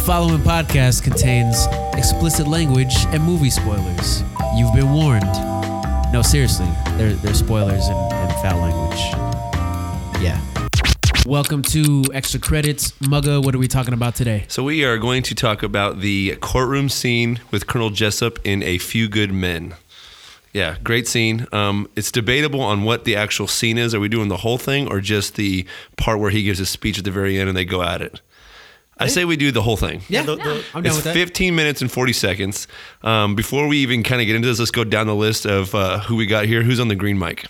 following podcast contains explicit language and movie spoilers. You've been warned. No, seriously, there, there's spoilers and, and foul language. Yeah. Welcome to Extra Credits. Mugga, what are we talking about today? So we are going to talk about the courtroom scene with Colonel Jessup in A Few Good Men. Yeah, great scene. Um, it's debatable on what the actual scene is. Are we doing the whole thing or just the part where he gives his speech at the very end and they go at it? I say we do the whole thing. Yeah, the- the- I'm down It's with that. 15 minutes and 40 seconds. Um, before we even kind of get into this, let's go down the list of uh, who we got here. Who's on the green mic?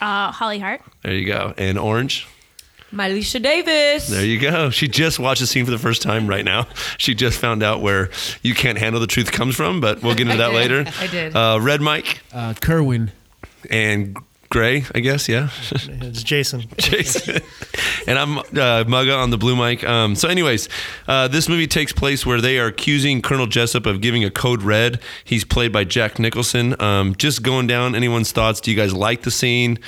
Uh, Holly Hart. There you go. And orange. Mylisha Davis. There you go. She just watched the scene for the first time right now. She just found out where you can't handle the truth comes from, but we'll get into that did. later. I did. Uh, red mic Uh, Kerwin. and gray, I guess. Yeah. It's Jason. Jason. and I'm uh, Mugga on the blue mic. Um, so, anyways, uh, this movie takes place where they are accusing Colonel Jessup of giving a code red. He's played by Jack Nicholson. Um, just going down anyone's thoughts. Do you guys like the scene?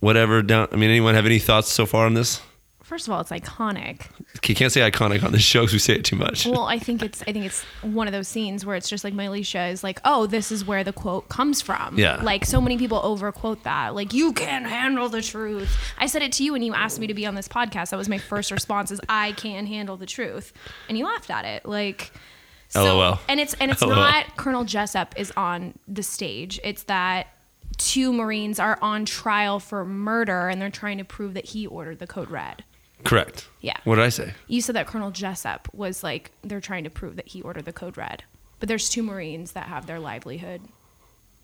Whatever. Down. I mean, anyone have any thoughts so far on this? First of all, it's iconic. You can't say iconic on this show because we say it too much. Well, I think it's I think it's one of those scenes where it's just like Mylisha is like, oh, this is where the quote comes from. Yeah. Like so many people overquote that. Like you can't handle the truth. I said it to you when you asked me to be on this podcast. That was my first response: is I can handle the truth, and you laughed at it. Like. LOL. And it's and it's LOL. not Colonel Jessup is on the stage. It's that two Marines are on trial for murder, and they're trying to prove that he ordered the code red. Correct. Yeah. What did I say? You said that Colonel Jessup was like they're trying to prove that he ordered the code red, but there's two Marines that have their livelihood.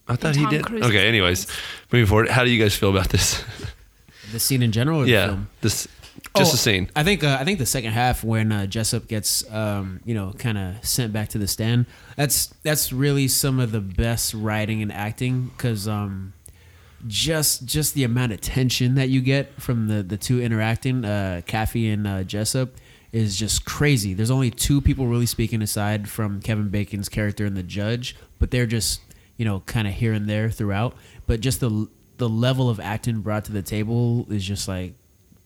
I thought he Tom did. Cruise's Okay. Anyways, moving forward, how do you guys feel about this? The scene in general or the yeah. film? This just Oh, the scene. I think uh, I think the second half when uh, Jessup gets um, you know kind of sent back to the stand. That's that's really some of the best writing and acting because um, just just the amount of tension that you get from the the two interacting, uh, Kaffee and uh, Jessup, is just crazy. There's only two people really speaking aside from Kevin Bacon's character and the judge, but they're just you know kind of here and there throughout. But just the the level of acting brought to the table is just like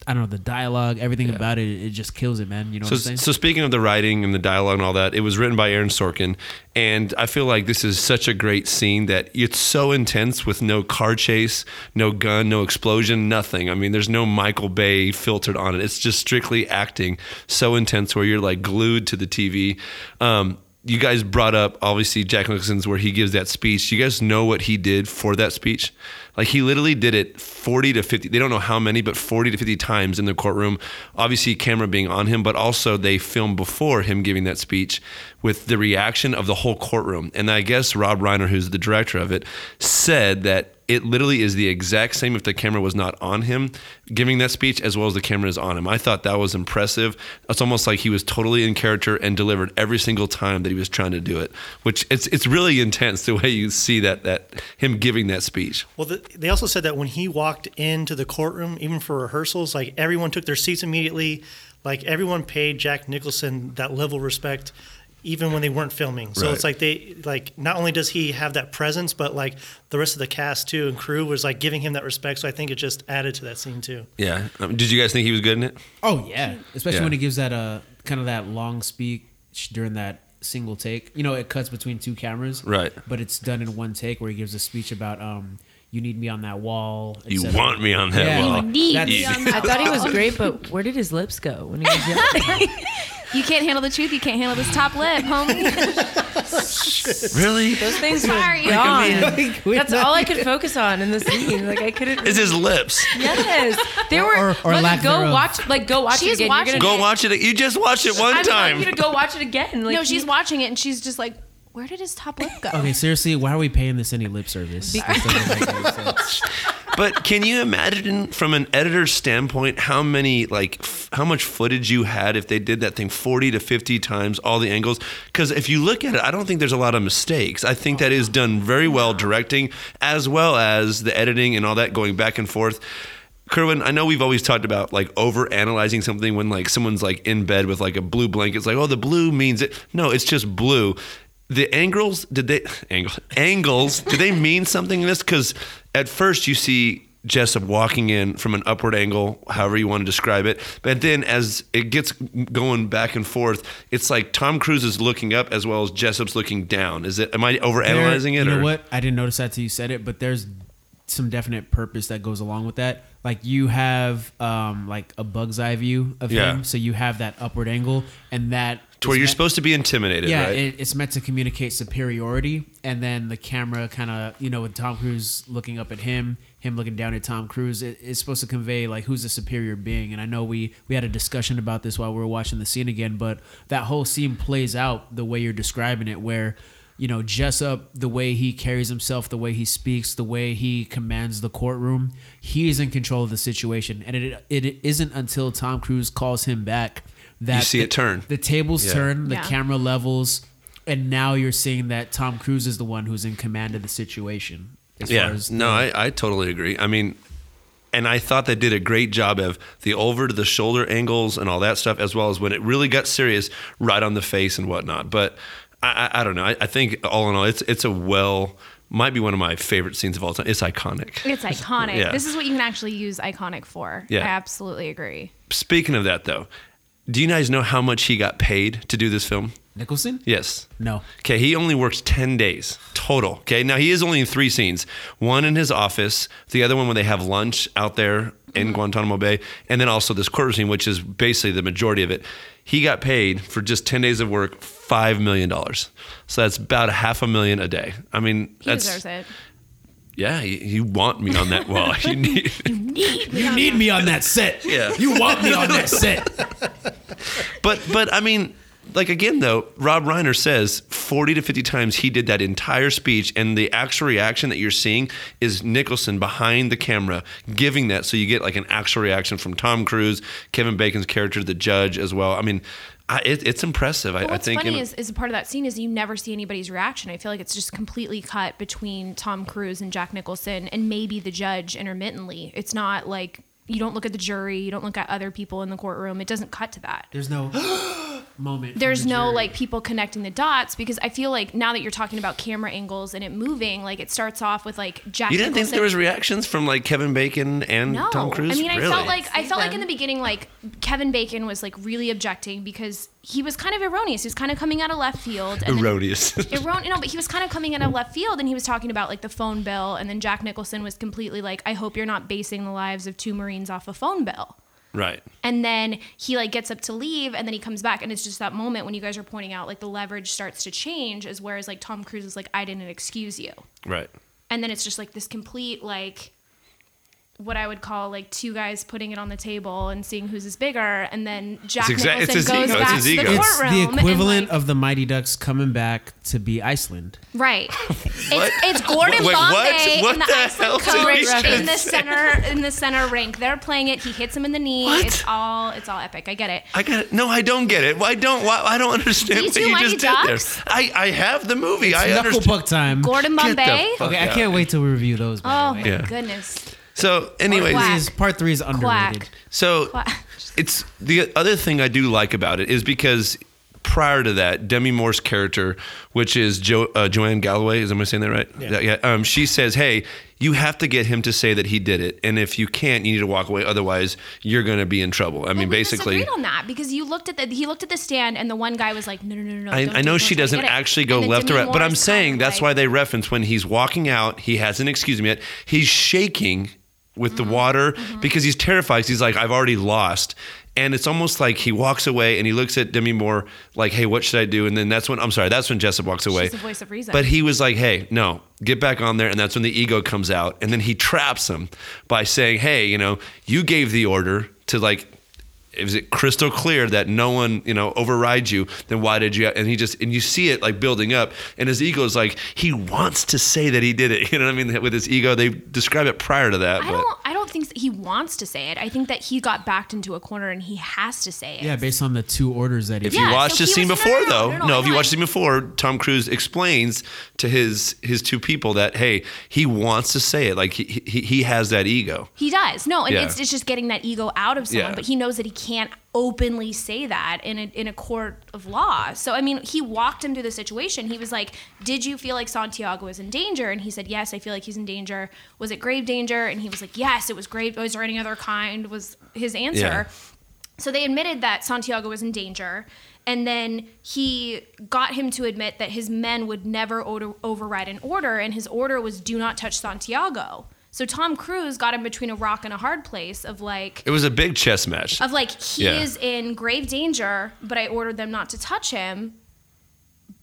I don't know the dialogue, everything about it. It just kills it, man. You know So, what I'm saying? so speaking of the writing and the dialogue and all that, it was written by Aaron Sorkin, and I feel like this is such a great scene that it's so intense with no car chase, no gun, no explosion, nothing. I mean, there's no Michael Bay filtered on it. It's just strictly acting, so intense where you're like glued to the TV. Um, you guys brought up obviously Jack Nicholson's where he gives that speech. You guys know what he did for that speech? Like he literally did it 40 to 50. They don't know how many, but 40 to 50 times in the courtroom. Obviously, camera being on him, but also they filmed before him giving that speech with the reaction of the whole courtroom. And I guess Rob Reiner, who's the director of it, said that it literally is the exact same if the camera was not on him giving that speech as well as the camera is on him. I thought that was impressive. It's almost like he was totally in character and delivered every single time that he was trying to do it, which it's it's really intense the way you see that that him giving that speech. Well, the, they also said that when he walked into the courtroom, even for rehearsals, like everyone took their seats immediately. Like everyone paid Jack Nicholson that level of respect, even when they weren't filming. So Right. it's like they like not only does he have that presence, but like the rest of the cast too and crew was like giving him that respect. So I think it just added to that scene too. Yeah. Um, did you guys think he was good in it? Oh yeah, especially Yeah. when he gives that uh kind of that long speech during that single take. You know, it cuts between two cameras, Right. But it's done in one take where he gives a speech about um you need me on that wall. You cetera. want me on that Yeah. wall. You Need That's- me on I that thought he was great, but where did his lips go when he was yelling? You can't handle the truth. You can't handle this top lip, homie. Really? Those things were Sorry. gone. That's all I could focus on in the scene. Like I couldn't. It's his lips. yes, they were. or- or like, go thereof. watch. Like go watch She's it again. watching You're Go watch it. You just watched it one time. I'm time. telling you to go watch it again. Like no, she's he- watching it and she's just like, where did his top lip go? Okay, seriously, why are we paying this any lip service? This doesn't make any sense. But can you imagine from an editor's standpoint how many like f- how much footage you had if they did that thing 40 to 50 times all the angles cuz if you look at it I don't think there's a lot of mistakes. I think that is done very well directing as well as the editing and all that going back and forth. Kerwin, I know we've always talked about like over analyzing something when like someone's like in bed with like a blue blanket. It's like, oh, the blue means it. No, it's just blue. The angles, did they angles angles? Did they mean something in this? Because at first you see Jessup walking in from an upward angle, however you want to describe it. But then as it gets going back and forth, it's like Tom Cruise is looking up as well as Jessup's looking down. Is it? Am I overanalyzing There- it? You know what? I didn't notice that till you said it, but there's some definite purpose that goes along with that. Like you have um like a bug's eye view of Yeah. him, so you have that upward angle, and that To where you're meant- supposed to be intimidated, yeah, right? it, it's meant to communicate superiority, and then the camera kind of, you know, with Tom Cruise looking up at him, him looking down at Tom Cruise, it, it's supposed to convey like who's the superior being. And I know we we had a discussion about this while we were watching the scene again, but that whole scene plays out the way you're describing it, where you know Jessup, the way he carries himself, the way he speaks, the way he commands the courtroom, he is in control of the situation, and it it isn't until Tom Cruise calls him back that you see the- it turn. The tables Yeah. turn, the Yeah. camera levels, and now you're seeing that Tom Cruise is the one who's in command of the situation. As yeah, far as no, I, I totally agree. I mean, and I thought they did a great job of the over to the shoulder angles and all that stuff, as well as when it really got serious, right on the face and whatnot. But I, I, I don't know. I, I think all in all, it's it's a well, might be one of my favorite scenes of all time. It's iconic. It's iconic. Yeah. This is what you can actually use iconic for. Yeah. I absolutely agree. Speaking of that, though, do you guys know how much he got paid to do this film? Nicholson? Yes. No. Okay, he only works 10 days total. Okay, now he is only in three scenes one in his office, the other one when they have lunch out there in mm-hmm. Guantanamo Bay, and then also this courtroom scene, which is basically the majority of it. He got paid for just 10 days of work $5 million. So that's about a half a million a day. I mean, He that's. deserves it. Yeah, you, you want me on that. wall. you need. You need me on that set. Yeah. You want me on that set. But but I mean, like again though, Rob Reiner says 40 to 50 times he did that entire speech, and the actual reaction that you're seeing is Nicholson behind the camera giving that, so you get like an actual reaction from Tom Cruise, Kevin Bacon's character, the judge as well. I mean, I, it, it's impressive. I, But I what's think. funny in- is, is a part of that scene is you never see anybody's reaction. I feel like it's just completely cut between Tom Cruise and Jack Nicholson and maybe the judge intermittently. It's not like you don't look at the jury, you don't look at other people in the courtroom. It doesn't cut to that. There's no moment. There's the no jury. like people connecting the dots because I feel like now that you're talking about camera angles and it moving, like it starts off with like Jack. you didn't think there was reactions from like Kevin Bacon and no. Tom Cruise? I mean, I Really? felt like I felt like in the beginning, like Kevin Bacon was like really objecting because he was kind of erroneous. He was kind of coming out of left field. And then- erroneous. Erron- no, but he was kind of coming out of left field, and he was talking about like the phone bill, and then Jack Nicholson was completely like, "I hope you're not basing the lives of two Marines off a phone bill." right. And then he like gets up to leave, and then he comes back, and it's just that moment when you guys are pointing out like the leverage starts to change, as whereas like Tom Cruise is like, "I didn't excuse you," Right. and then it's just like this complete like what I would call like two guys putting it on the table and seeing who's is bigger, and then Jack It's exa- it's Nicholson his goes ego. Back his to the ego. It's courtroom. the and, equivalent like- of the Mighty Ducks coming back to be Iceland. Right. It's, it's Gordon Wait. Bombay What and the, the Iceland coach you in the center in the center rank. They're playing it. He hits him in the knee. What? It's all it's all epic. I get it. I got it. No, I don't get it. Why don't? Why, I don't understand Do you what you Mighty just did Ducks? there. I, I have the movie. I Knuckle understand. puck time. Gordon the Bombay. fuck Okay, I can't wait till we review those. By Oh my. Yeah. goodness. So, anyways, Quack. Is- part three is underrated. Quack. so Quack. it's the other thing I do like about it is because prior to that, Demi Moore's character, which is jo, uh, Joanne Galloway, is am I saying that right? Yeah. yeah. Um, she says, "Hey, you have to get him to say that he did it, and if you can't, you need to walk away. Otherwise, you're going to be in trouble." I mean, we basically. disagreed on that because you looked at the he looked at the stand and the one guy was like, no, no, no, no. no I, I know don't she doesn't actually go And then left or right, but I'm saying that's like- why they reference when he's walking out, he hasn't excused me yet. He's shaking with Mm-hmm. the water because he's terrified. He's like, I've already lost. And it's almost like he walks away and he looks at Demi Moore like, hey, what should I do? And then that's when, I'm sorry, that's when Jessup walks away. She's the voice of reason. But he was like, hey, no, get back on there. And that's when the ego comes out. And then he traps him by saying, hey, you know, you gave the order to like, is it crystal clear that no one you know overrides you then why did you and he just and you see it like building up and his ego is like he wants to say that he did it you know what i mean? With his ego they describe it prior to that I but don't don't think that he wants to say it. I think that he got backed into a corner and he has to say it. Yeah, based on the two orders that he. if Yeah, you watched so the scene was- before no, no, though no, no, no, I if you watched I- the scene before tom cruise explains to his his two people that hey he wants to say it like he he, he has that ego He does. No, and Yeah. it's, it's just getting that ego out of someone, Yeah. but he knows that he can't openly say that in a, in a court of law. So I mean, he walked him through the situation. He was like, "Did you feel like Santiago was in danger?" And he said, "Yes, I feel like he's in danger." Was it grave danger? And he was like, "Yes, it was grave. Was there any other kind?" Was his answer. Yeah. So they admitted that Santiago was in danger. And then he got him to admit that his men would never order, override an order, and his order was do not touch Santiago. So Tom Cruise got him between a rock and a hard place of like, It was a big chess match. of like he Yeah. is in grave danger, but I ordered them not to touch him.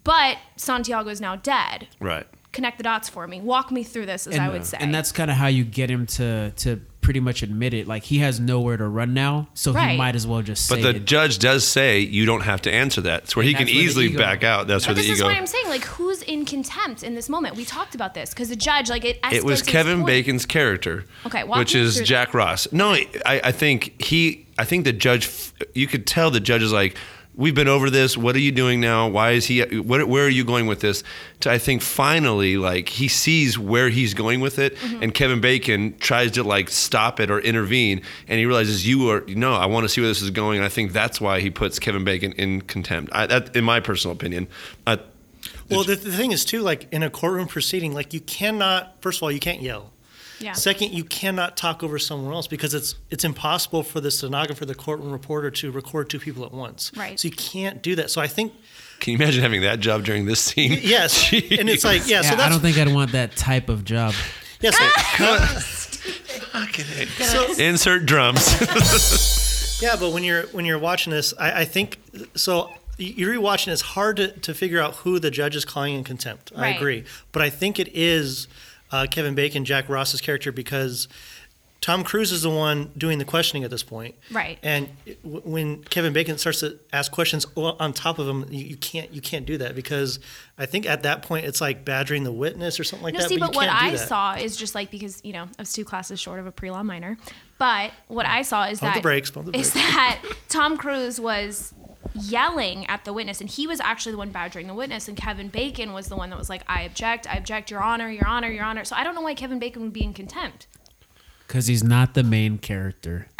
But Santiago is now dead. right. Connect the dots for me. Walk me through this, as and, I would say. and that's kind of how you get him to to pretty much admit it. Like he has nowhere to run now, so he might as well just But the it. judge does say you don't have to answer that. It's where he can where easily ego- back out. That's But where this the is ego. what I'm saying. Like, who's in contempt in this moment? We talked about this because the judge, like, it. it was escalates to this Kevin. Bacon's character, Okay, walk which is through Jack Ross. No, I, I think he. I think the judge. You could tell the judge is like, "We've been over this. What are you doing now? Why is he? What, where are you going with this?" To I think finally, like he sees where he's going with it, Mm-hmm. and Kevin Bacon tries to like stop it or intervene, and he realizes you are no. I want to see where this is going. And I think that's why he puts Kevin Bacon in contempt. I, that, in my personal opinion. I, Well, the, the thing is too, like in a courtroom proceeding, like you cannot. First of all, you can't yell. Yeah. Second, you cannot talk over someone else because it's it's impossible for the stenographer, the courtroom reporter, to record two people at once. Right. So you can't do that. So I think can you imagine having that job during this scene? yes, and it's like yeah. yeah, so that's I don't think I'd want that type of job. yes. so, Insert drums. Yeah, but when you're when you're watching this, I, I think so. You're rewatching. It's hard to, to figure out who the judge is calling in contempt. I agree, but I think it is uh, Kevin Bacon, Jack Ross's character, because Tom Cruise is the one doing the questioning at this point. Right. And it- w- when Kevin Bacon starts to ask questions on top of him, you, you can't you can't do that because I think at that point it's like badgering the witness or something like No, that. see, but, but what I that. saw is just like because you know I was two classes short of a pre-law minor, but what I saw is Pump the that brakes, pump the is that Tom Cruise was yelling at the witness, and he was actually the one badgering the witness, and Kevin Bacon was the one that was like, "I object, I object, Your Honor, Your Honor, Your Honor." So I don't know why Kevin Bacon would be in contempt. Because he's not the main character.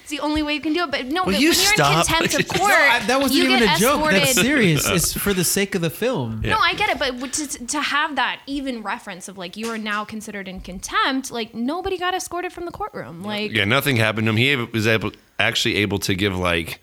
It's the only way you can do it. But no, Will but you when you're stop? in contempt of court, I- that wasn't you even get a joke. That's serious. It's for the sake of the film. Yeah. No, I get it, but to, to have that even reference of like you are now considered in contempt, like nobody got escorted from the courtroom. Like Yeah, nothing happened to him. He was able, actually able to give like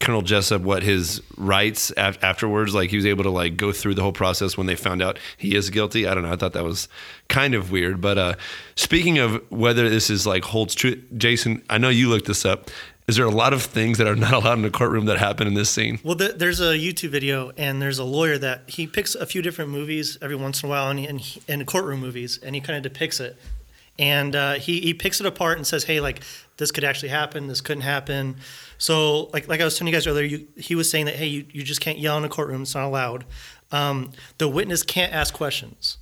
Colonel Jessup what his rights af- afterwards. Like he was able to like go through the whole process when they found out he is guilty. I don't know. I thought that was kind of weird. But uh, speaking of whether this is like holds true, Jason, I know you looked this up. Is there a lot of things that are not allowed in the courtroom that happen in this scene? Well, th- there's a YouTube video, and there's a lawyer that he picks a few different movies every once in a while, and, and, and courtroom movies, and he kind of depicts it. And uh, he, he picks it apart and says, hey, like, this could actually happen, this couldn't happen. So, like, like I was telling you guys earlier, you, he was saying that, hey, you, you just can't yell in a courtroom, it's not allowed. Um, the witness can't ask questions.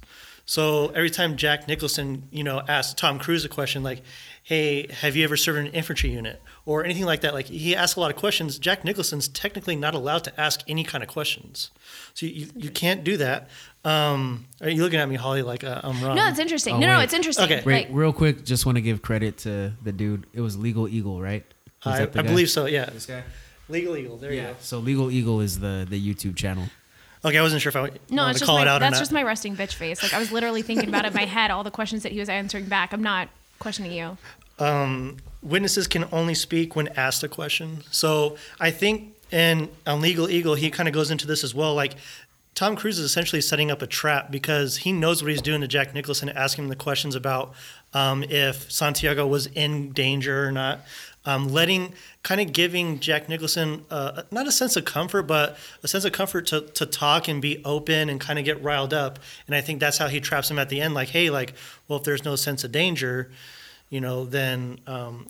So every time Jack Nicholson, you know, asks Tom Cruise a question like, "Hey, have you ever served in an infantry unit?" or anything like that, like he asks a lot of questions. Jack Nicholson's technically not allowed to ask any kind of questions, so you, you can't do that. Um, are you looking at me, Holly? Like uh, I'm wrong? no, it's interesting. Oh, no, no, it's interesting. Okay. Wait, Like, real quick, just want to give credit to the dude. It was Legal Eagle, right? Was I, that the I guy? believe so. Yeah, This guy. legal eagle. There you go. So Legal Eagle is the the YouTube channel. Okay, I wasn't sure if I no, wanted it's to just call my, it out or that's just my resting bitch face. Like I was literally thinking about it in my head, all the questions that he was answering back. I'm not questioning you. Um, witnesses can only speak when asked a question. So I think in on Legal Eagle, he kind of goes into this as well. Like Tom Cruise is essentially setting up a trap because he knows what he's doing to Jack Nicholson, asking him the questions about um, if Santiago was in danger or not. Um, letting, kind of giving Jack Nicholson uh, not a sense of comfort, but a sense of comfort to, to talk and be open and kind of get riled up. And I think that's how he traps him at the end. Like, hey, like, well, if there's no sense of danger, you know, then um,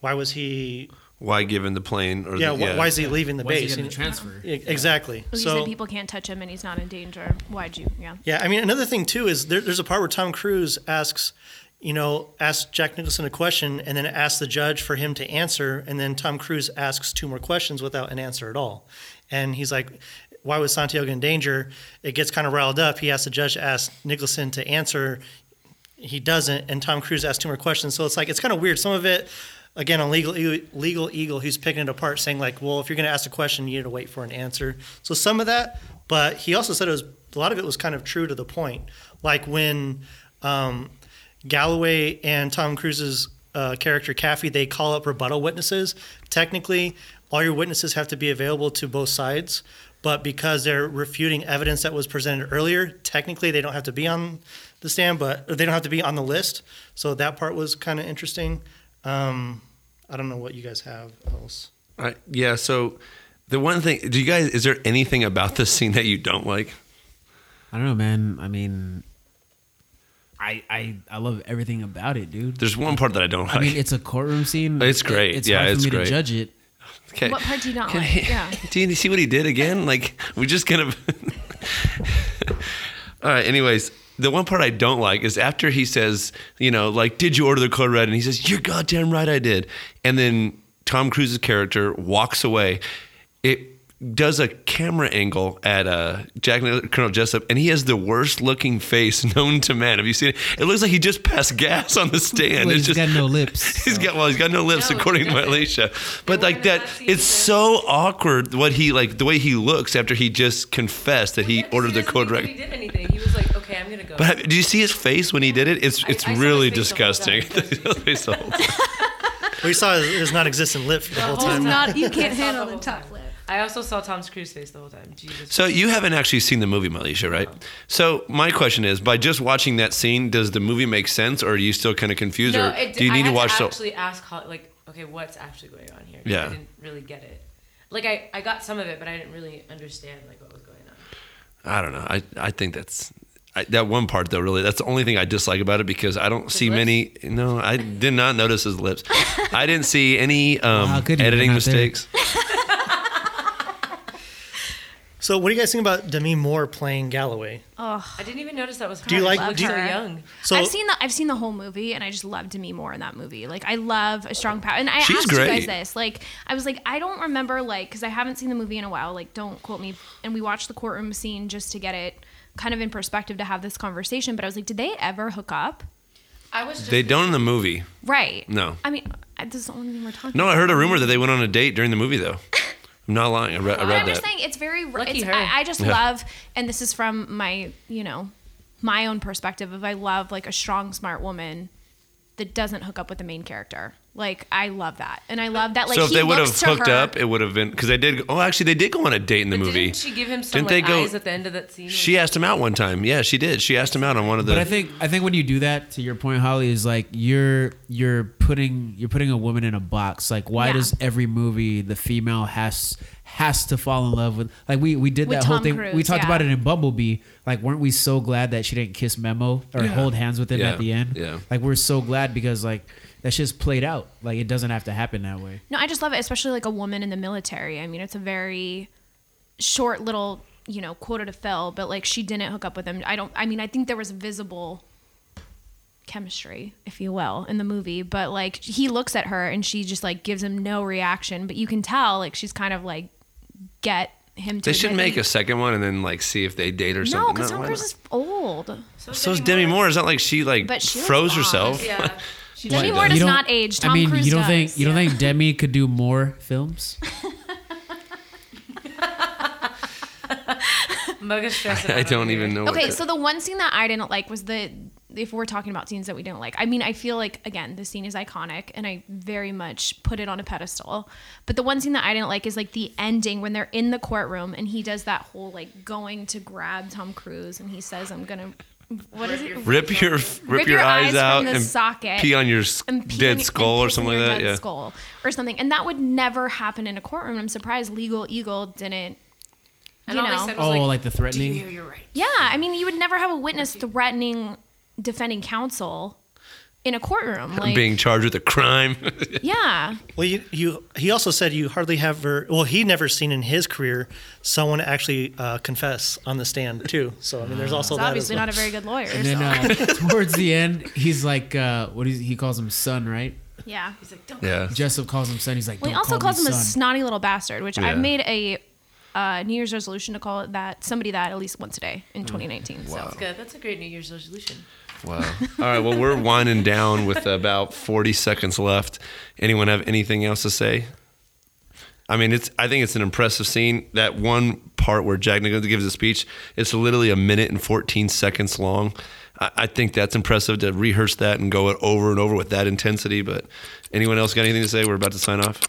why was he? Why given the plane? Or Yeah, the, wh- why is he leaving the Why is he base? getting And- the transfer? Exactly. Well, you so said people can't touch him and he's not in danger. Why'd you? Yeah. yeah, I mean, another thing too is there, there's a part where Tom Cruise asks, you know, asks Jack Nicholson a question and then asks the judge for him to answer, and then Tom Cruise asks two more questions without an answer at all, and he's like. Why was Santiago in danger? It gets kind of riled up. He asks the judge to ask Nicholson to answer. He doesn't, and Tom Cruise asks two more questions. So it's like it's kind of weird. Some of it, again on legal legal eagle he's picking it apart saying like well if you're going to ask a question you need to wait for an answer. So some of that but he also said it was a lot of it was kind of true to the point. Like when um, galloway and tom cruise's uh, character Kaffee, they call up rebuttal witnesses. Technically all your witnesses have to be available to both sides but because they're refuting evidence that was presented earlier technically they don't have to be on the stand but they don't have to be on the list. So that part was kind of interesting um, I don't know what you guys have else. I, yeah. So the one thing, do you guys? Is there anything about this scene that you don't like? I don't know, man. I mean, I I I love everything about it, dude. There's one part that I don't like. I mean, it's a courtroom scene. It's great. It's Yeah, hard for it's me great. to judge it. okay. What part do you not Can like? he- Yeah. Do you see what he did again? Like we just kind of. All right. Anyways, the one part I don't like is after he says, you know, like, did you order the code red? And he says, you're goddamn right, I did. And then Tom Cruise's character walks away. It does a camera angle at uh, Jack Colonel Jessup, and he has the worst looking face known to man. Have you seen it? It looks like he just passed gas on the stand. Well, it's he's just got no lips. He's so. got well, he's got no lips No, according to doesn't. Alicia. But were like that, that it's too. so awkward. What he like the way he looks after he just confessed that he Yeah, 'cause ordered the code red. He did anything. He was like, okay, I'm gonna go. But do you see his face when he did it? It's it's I saw really his face the whole disgusting. time. Face the whole time. Well, you saw his, his non-existent lip for the whole whole time. time. you can't handle the the top lip. I also saw Tom Cruise's face the whole time. Jesus. so you haven't actually seen the movie, Malisha, right? So my question is, by just watching that scene, does the movie make sense, or are you still kind of confused, no, or it, do you I need to watch to the? actually ask Hol- like, okay, what's actually going on here? Yeah. I didn't really get it. Like I, I got some of it, but I didn't really understand like what was going on. I don't know. I I think that's. I, that one part though, really, that's the only thing I dislike about it because I don't see lips? many. No, I did not notice his lips. I didn't see any um, how could editing They're not there. mistakes. So, what do you guys think about Demi Moore playing Galloway? Oh, I didn't even notice that was her. Do you like- She do you- so young? So, I've seen the I've seen the whole movie and I just love Demi Moore in that movie. Like I love a strong power. And I She's asked you guys this. Like I was like I don't remember like because I haven't seen the movie in a while. Like don't quote me. And we watched the courtroom scene just to get it kind of in perspective to have this conversation. But I was like, did they ever hook up? I was just. They don't in the movie. Right. No. I mean, I- this is the only thing we're talking. No, I heard a rumor that they went on a date during the movie though. I'm not lying. I read, I read I'm just that. saying it's very. Lucky It's, her. I, I just Yeah. love, and this is from my you know my own perspective of I love like a strong, smart woman that doesn't hook up with the main character. Like I love that, and I love that. Like so if he they would have hooked her- up, it would have been because they did. Oh, actually, they did go on a date in the But movie. Didn't she give him some Didn't they like, go- eyes at the end of that scene? She asked him out one time. Yeah, she did. She asked him out on one of the. But I think I think when you do that, to your point, Holly, is like you're you're putting you're putting a woman in a box. Like, why Yeah. does every movie the female has has to fall in love with? Like we we did With that whole Tom thing. we talked yeah. about it in Bumblebee. Like, weren't we so glad that she didn't kiss Memo or Yeah. hold hands with him Yeah. at the end? Yeah. Like we're so glad because like that's just played out. Like it doesn't have to happen that way. No, I just love it, especially like a woman in the military. I mean, it's a very short little, you know, quoted to fill, but like she didn't hook up with him. I don't. I mean, I think there was visible chemistry, if you will, in the movie, but like he looks at her and she just like gives him no reaction, but you can tell like she's kind of like get him to. they should make he- a second one and then like see if they date or no, something. because No, Tom why Cruise is old. So is Demi Moore. It's not like she like But she froze herself. Yeah. She Demi She Moore does. does You don't- not age. Tom I mean, Cruise you don't does. think you don't think Demi could do more films? Mega stressed. I don't even know. Okay, to- so the one scene that I didn't like was the if we're talking about scenes that we didn't like. I mean, I feel like again, the scene is iconic and I very much put it on a pedestal. But the one scene that I didn't like is like the ending when they're in the courtroom and he does that whole like going to grab Tom Cruise and he says, "I'm going to what is it? rip your rip, your, your, eyes, out from the and socket pee on your and pee dead your- skull and or something like that. dead Yeah. skull or something. And that would never happen in a courtroom. I'm surprised Legal Eagle didn't. And you all they know. said was Oh, like, like the threatening. Do you know you're right? Yeah, I mean, you would never have a witness threatening defending counsel in a courtroom. Like, Being charged with a crime. yeah, well, you, you he also said you hardly have ver- well he never seen in his career someone actually uh, confess on the stand too. So I mean, there's also he's that. obviously as well. not a very good lawyer. And then uh, towards the end, he's like, uh, what is he calls him son, right? yeah. He's like, don't. yeah. Jessup calls him son. He's like, Well, he "Don't also call calls me him a snotty little bastard, which Yeah. I've made a uh, New Year's resolution to call it that somebody that at least once a day Mm. in 2019. So That's good. That's a great New Year's resolution. Wow. All right. Well, we're winding down with about 40 seconds left. Anyone have anything else to say? I mean, it's. I think it's an impressive scene. That one part where Jack Nicholson gives a speech, it's literally a minute and 14 seconds long. I, I think that's impressive to rehearse that and go it over and over with that intensity. But anyone else got anything to say? We're about to sign off.